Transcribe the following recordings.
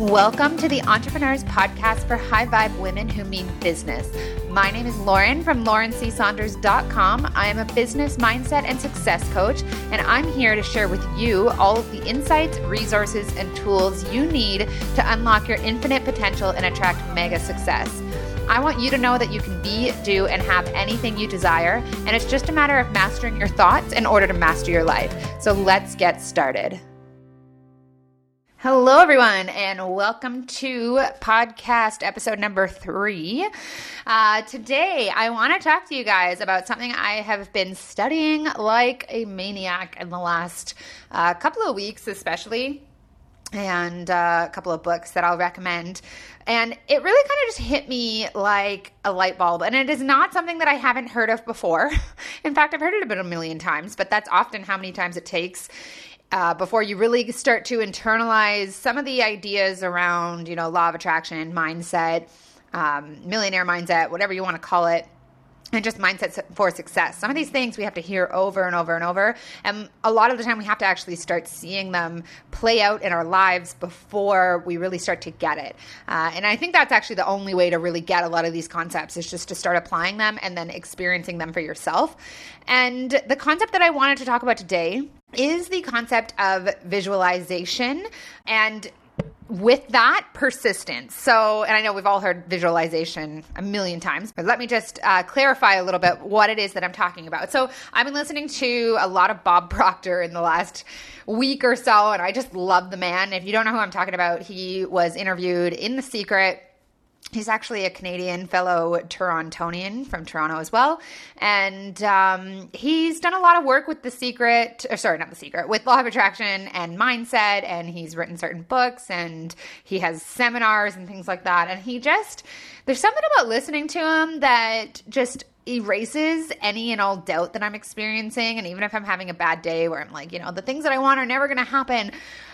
Welcome to the entreprenHers Podcast for high vibe women who mean business. My name is Lauren from laurencsaunders.com. I am a business mindset and success coach, and I'm here to share with you all of the insights, resources, and tools you need to unlock your infinite potential and attract mega success. I want you to know that you can be, do, and have anything you desire, and it's just a matter of mastering your thoughts in order to master your life. So let's get started. Hello, everyone, and welcome to podcast episode number three. Uh, today, I want to talk to you guys about something I have been studying like a maniac in the last uh, couple of weeks, especially, and uh, a couple of books that I'll recommend. And it really kind of just hit me like a light bulb. And it is not something that I haven't heard of before. In fact, I've heard it about a million times, but that's often how many times it takes uh, before you really start to internalize some of the ideas around, you know, law of attraction, mindset, um, millionaire mindset, whatever you want to call it, and just mindset for success. Some of these things we have to hear over and over and over. And a lot of the time we have to actually start seeing them play out in our lives before we really start to get it. Uh, and I think that's actually the only way to really get a lot of these concepts is just to start applying them and then experiencing them for yourself. And the concept that I wanted to talk about today is the concept of visualization and with that persistence. So and i know we've all heard visualization a million times but let me just uh, clarify a little bit what it is that i'm talking about. So i've been listening to a lot of bob proctor in the last week or so and i just love the man. If you don't know who i'm talking about he was interviewed in the secret He's actually a Canadian fellow Torontonian from Toronto as well. And um, he's done a lot of work with The Secret, or sorry, not The Secret, with Law of Attraction and Mindset. And he's written certain books and he has seminars and things like that. And he just, there's something about listening to him that just erases any and all doubt that I'm experiencing. And even if I'm having a bad day where I'm like, you know, the things that I want are never going to happen,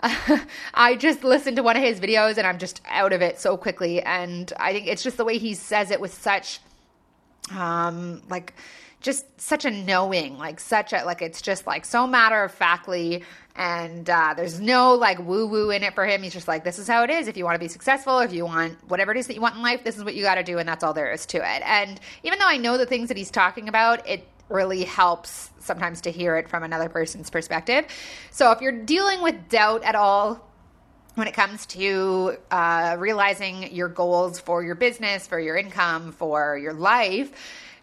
I just listened to one of his videos and I'm just out of it so quickly. And I think it's just the way he says it with such, um, like, just such a knowing, like such a like it's just like so matter of factly, and uh, there's no like woo woo in it for him. He's just like this is how it is. If you want to be successful, if you want whatever it is that you want in life, this is what you got to do, and that's all there is to it. And even though I know the things that he's talking about, it really helps sometimes to hear it from another person's perspective. So if you're dealing with doubt at all, when it comes to uh, realizing your goals for your business, for your income, for your life,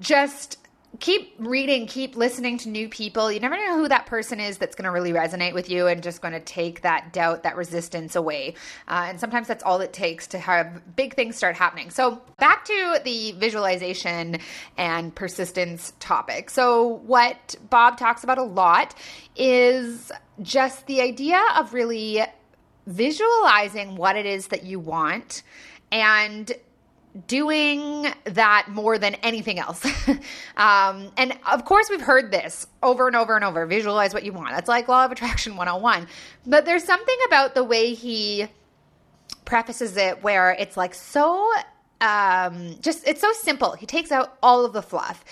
just keep reading, keep listening to new people. You never know who that person is that's going to really resonate with you and just going to take that doubt, that resistance away. Uh, and sometimes that's all it takes to have big things start happening. So, back to the visualization and persistence topic. So, what Bob talks about a lot is just the idea of really visualizing what it is that you want and doing that more than anything else. um, and of course, we've heard this over and over and over visualize what you want. That's like Law of Attraction 101. But there's something about the way he prefaces it where it's like so, um, just, it's so simple. He takes out all of the fluff.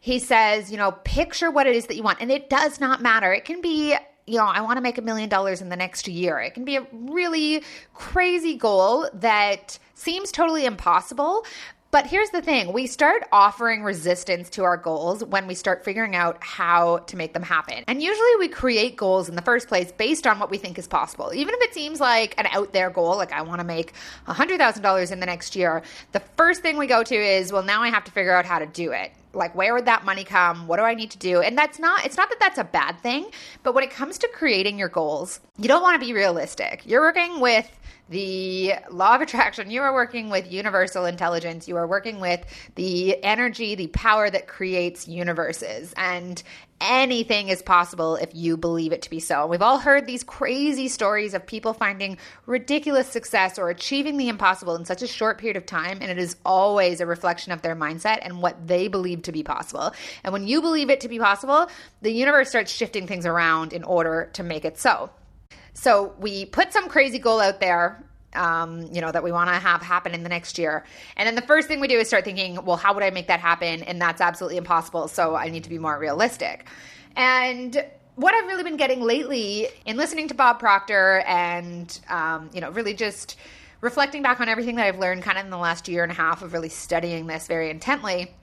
He says, you know, picture what it is that you want. And it does not matter. It can be you know, I want to make a million dollars in the next year. It can be a really crazy goal that seems totally impossible. But here's the thing we start offering resistance to our goals when we start figuring out how to make them happen. And usually we create goals in the first place based on what we think is possible. Even if it seems like an out there goal, like I want to make $100,000 in the next year, the first thing we go to is, well, now I have to figure out how to do it like where would that money come? What do i need to do? And that's not it's not that that's a bad thing but when it comes to creating your goals you don't want to be realistic. You're working with the law of attraction you are working with universal intelligence you are working with the energy the power that creates universes and anything is possible if you believe it to be so. We've all heard these crazy stories of people finding ridiculous success or achieving the impossible in such a short period of time, and it is always a reflection of their mindset and what they believe to be possible. And when you believe it to be possible, the universe starts shifting things around in order to make it so. So we put some crazy goal out there um, you know, that we want to have happen in the next year. And then the first thing we do is start thinking, well, how would I make that happen? And that's absolutely impossible. So I need to be more realistic. And what I've really been getting lately in listening to Bob Proctor and, um, you know, really just reflecting back on everything that I've learned kind of in the last year and a half of really studying this very intently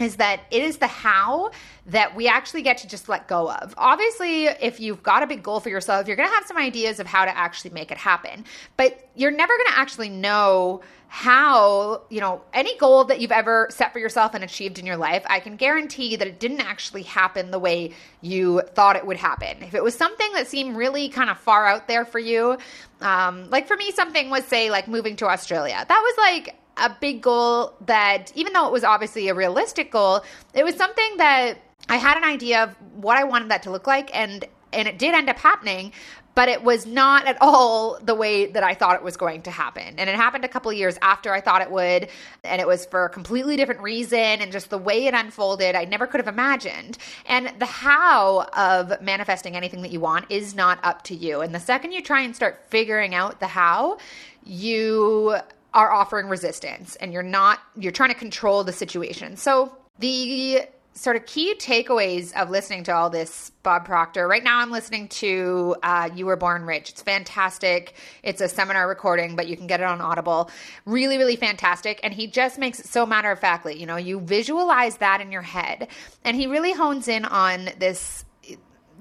is that it is the how that we actually get to just let go of. Obviously, if you've got a big goal for yourself, you're going to have some ideas of how to actually make it happen. But you're never going to actually know how, you know, any goal that you've ever set for yourself and achieved in your life, I can guarantee that it didn't actually happen the way you thought it would happen. If it was something that seemed really kind of far out there for you, um, like for me, something was, say, like moving to Australia. That was like, a big goal that, even though it was obviously a realistic goal, it was something that I had an idea of what I wanted that to look like, and and it did end up happening but it was not at all the way that I thought it was going to happen. And it happened a couple years after I thought it would, and it was for a completely different reason and just the way it unfolded, I never could have imagined. And the how of manifesting anything that you want is not up to you. And the second you try and start figuring out the how, you are offering resistance and you're not you're trying to control the situation. So the sort of key takeaways of listening to all this Bob Proctor. Right now, I'm listening to uh, You Were Born Rich. It's fantastic. It's a seminar recording, but you can get it on Audible. Really, really fantastic. And he just makes it so matter of factly. You know, you visualize that in your head, and he really hones in on this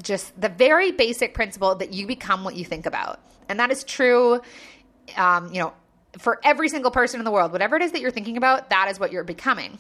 just the very basic principle that you become what you think about. And that is true, um, you know, for every single person in the world, whatever it is that you're thinking about, that is what you're becoming.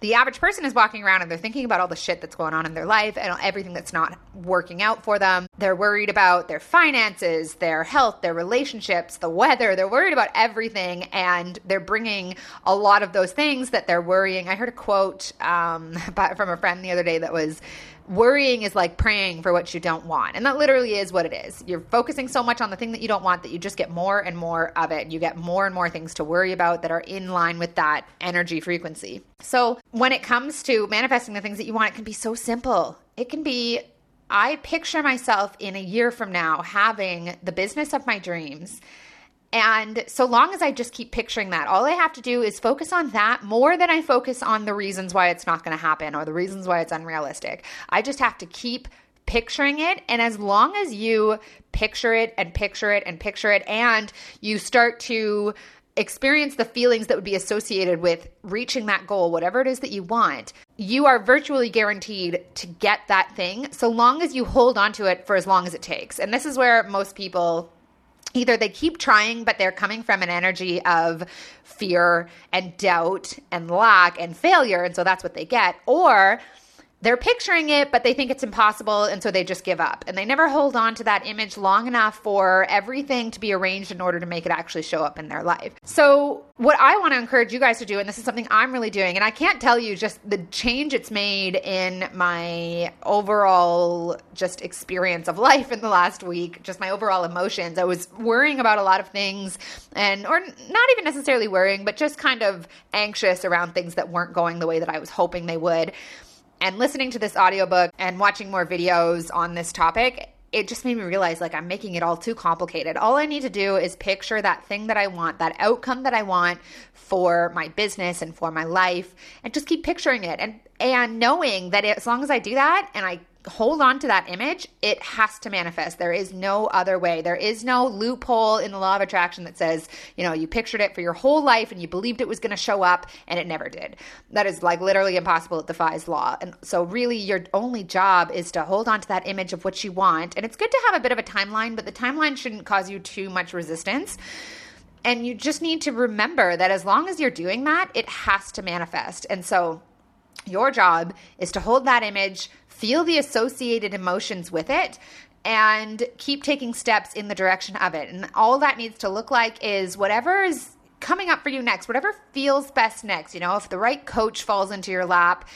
The average person is walking around and they're thinking about all the shit that's going on in their life and everything that's not working out for them. They're worried about their finances, their health, their relationships, the weather. They're worried about everything and they're bringing a lot of those things that they're worrying. I heard a quote um, from a friend the other day that was worrying is like praying for what you don't want. And that literally is what it is. You're focusing so much on the thing that you don't want that you just get more and more of it. You get more and more things to worry about that are in line with that energy frequency. So when it comes to manifesting the things that you want, it can be so simple. It can be I picture myself in a year from now having the business of my dreams and so long as I just keep picturing that, all I have to do is focus on that more than I focus on the reasons why it's not going to happen or the reasons why it's unrealistic. I just have to keep picturing it. And as long as you picture it and picture it and picture it, and you start to experience the feelings that would be associated with reaching that goal, whatever it is that you want, you are virtually guaranteed to get that thing so long as you hold on to it for as long as it takes. And this is where most people either they keep trying, but they're coming from an energy of fear and doubt and lack and failure. And so that's what they get. Or they're picturing it, but they think it's impossible, and so they just give up. And they never hold on to that image long enough for everything to be arranged in order to make it actually show up in their life. So, what I want to encourage you guys to do, and this is something I'm really doing, and I can't tell you just the change it's made in my overall just experience of life in the last week, just my overall emotions. I was worrying about a lot of things, and, or not even necessarily worrying, but just kind of anxious around things that weren't going the way that I was hoping they would and listening to this audiobook and watching more videos on this topic, it just made me realize like I'm making it all too complicated. All I need to do is picture that thing that I want, that outcome that I want for my business and for my life and just keep picturing it and and knowing that as long as I do that and I hold on to that image, it has to manifest. There is no other way. There is no loophole in the law of attraction that says, you know, you pictured it for your whole life and you believed it was going to show up and it never did. That is like literally impossible. It defies law. And so, really, your only job is to hold on to that image of what you want. And it's good to have a bit of a timeline, but the timeline shouldn't cause you too much resistance. And you just need to remember that as long as you're doing that, it has to manifest. And so, your job is to hold that image, feel the associated emotions with it, and keep taking steps in the direction of it. And all that needs to look like is whatever is coming up for you next, whatever feels best next. You know, if the right coach falls into your lap,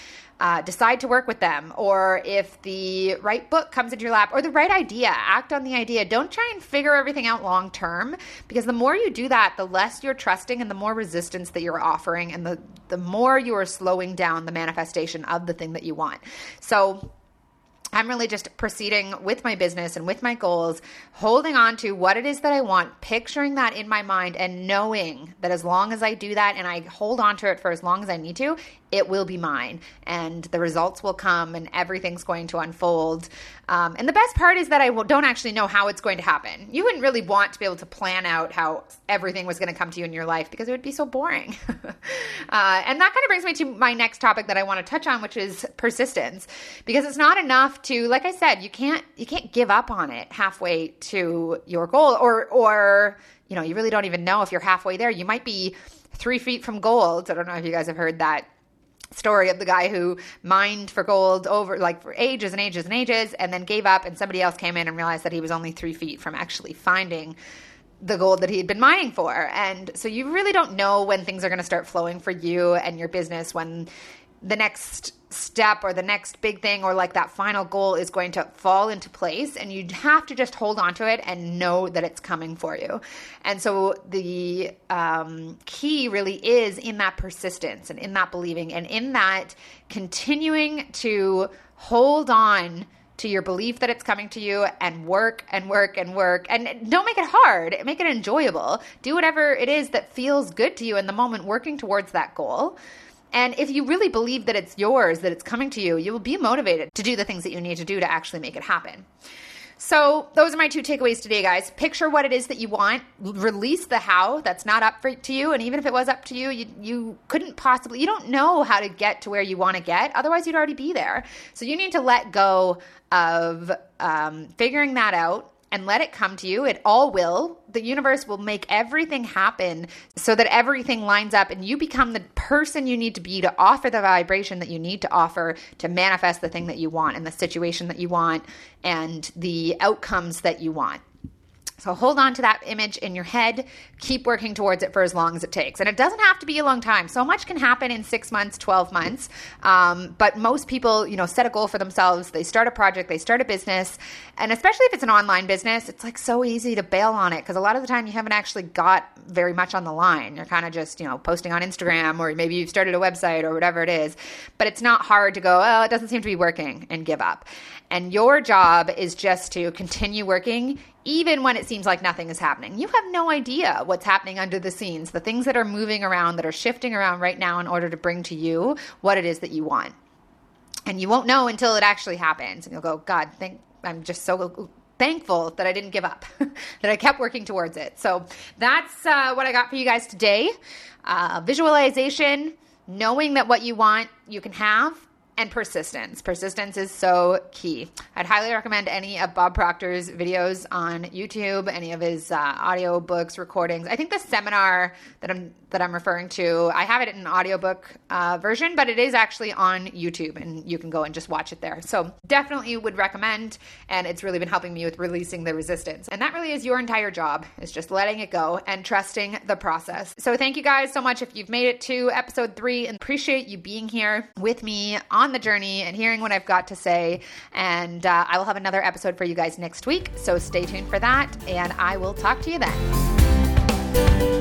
uh, decide to work with them, or if the right book comes into your lap, or the right idea, act on the idea. Don't try and figure everything out long term, because the more you do that, the less you're trusting and the more resistance that you're offering, and the, the more you are slowing down the manifestation of the thing that you want. So, I'm really just proceeding with my business and with my goals, holding on to what it is that I want, picturing that in my mind, and knowing that as long as I do that and I hold on to it for as long as I need to, it will be mine and the results will come and everything's going to unfold. Um, and the best part is that I don't actually know how it's going to happen. You wouldn't really want to be able to plan out how everything was going to come to you in your life because it would be so boring. uh, and that kind of brings me to my next topic that I want to touch on, which is persistence, because it's not enough to, like I said, you can't you can't give up on it halfway to your goal, or or you know you really don't even know if you're halfway there. You might be three feet from gold. I don't know if you guys have heard that story of the guy who mined for gold over like for ages and ages and ages and then gave up and somebody else came in and realized that he was only three feet from actually finding the gold that he had been mining for and so you really don't know when things are going to start flowing for you and your business when the next step or the next big thing or like that final goal is going to fall into place and you have to just hold on to it and know that it's coming for you. And so the um, key really is in that persistence and in that believing and in that continuing to hold on to your belief that it's coming to you and work and work and work. And don't make it hard. Make it enjoyable. Do whatever it is that feels good to you in the moment working towards that goal and if you really believe that it's yours, that it's coming to you, you will be motivated to do the things that you need to do to actually make it happen. So, those are my two takeaways today, guys. Picture what it is that you want, release the how that's not up for, to you. And even if it was up to you, you, you couldn't possibly, you don't know how to get to where you want to get. Otherwise, you'd already be there. So, you need to let go of um, figuring that out and let it come to you. It all will. The universe will make everything happen so that everything lines up and you become the person you need to be to offer the vibration that you need to offer to manifest the thing that you want and the situation that you want and the outcomes that you want. So hold on to that image in your head. Keep working towards it for as long as it takes. And it doesn't have to be a long time. So much can happen in six months, 12 months. Um, but most people, you know, set a goal for themselves. They start a project, they start a business. And especially if it's an online business, it's like so easy to bail on it because a lot of the time you haven't actually got very much on the line. You're kind of just, you know, posting on Instagram or maybe you've started a website or whatever it is. But it's not hard to go, oh, it doesn't seem to be working and give up. And your job is just to continue working even when it seems like nothing is happening. You have no idea what's happening under the scenes, the things that are moving around, that are shifting around right now in order to bring to you what it is that you want. And you won't know until it actually happens. And you'll go, God, thank, I'm just so thankful that I didn't give up, that I kept working towards it. So that's uh, what I got for you guys today. Uh, visualization, knowing that what you want, you can have and persistence. Persistence is so key. I'd highly recommend any of Bob Proctor's videos on YouTube, any of his uh, audio books, recordings. I think the seminar that I'm that I'm referring to, I have it in an audiobook uh, version, but it is actually on YouTube and you can go and just watch it there. So definitely would recommend, and it's really been helping me with releasing the resistance. And that really is your entire job, is just letting it go and trusting the process. So thank you guys so much if you've made it to episode three and appreciate you being here with me on on the journey and hearing what I've got to say. And uh, I will have another episode for you guys next week. So stay tuned for that. And I will talk to you then.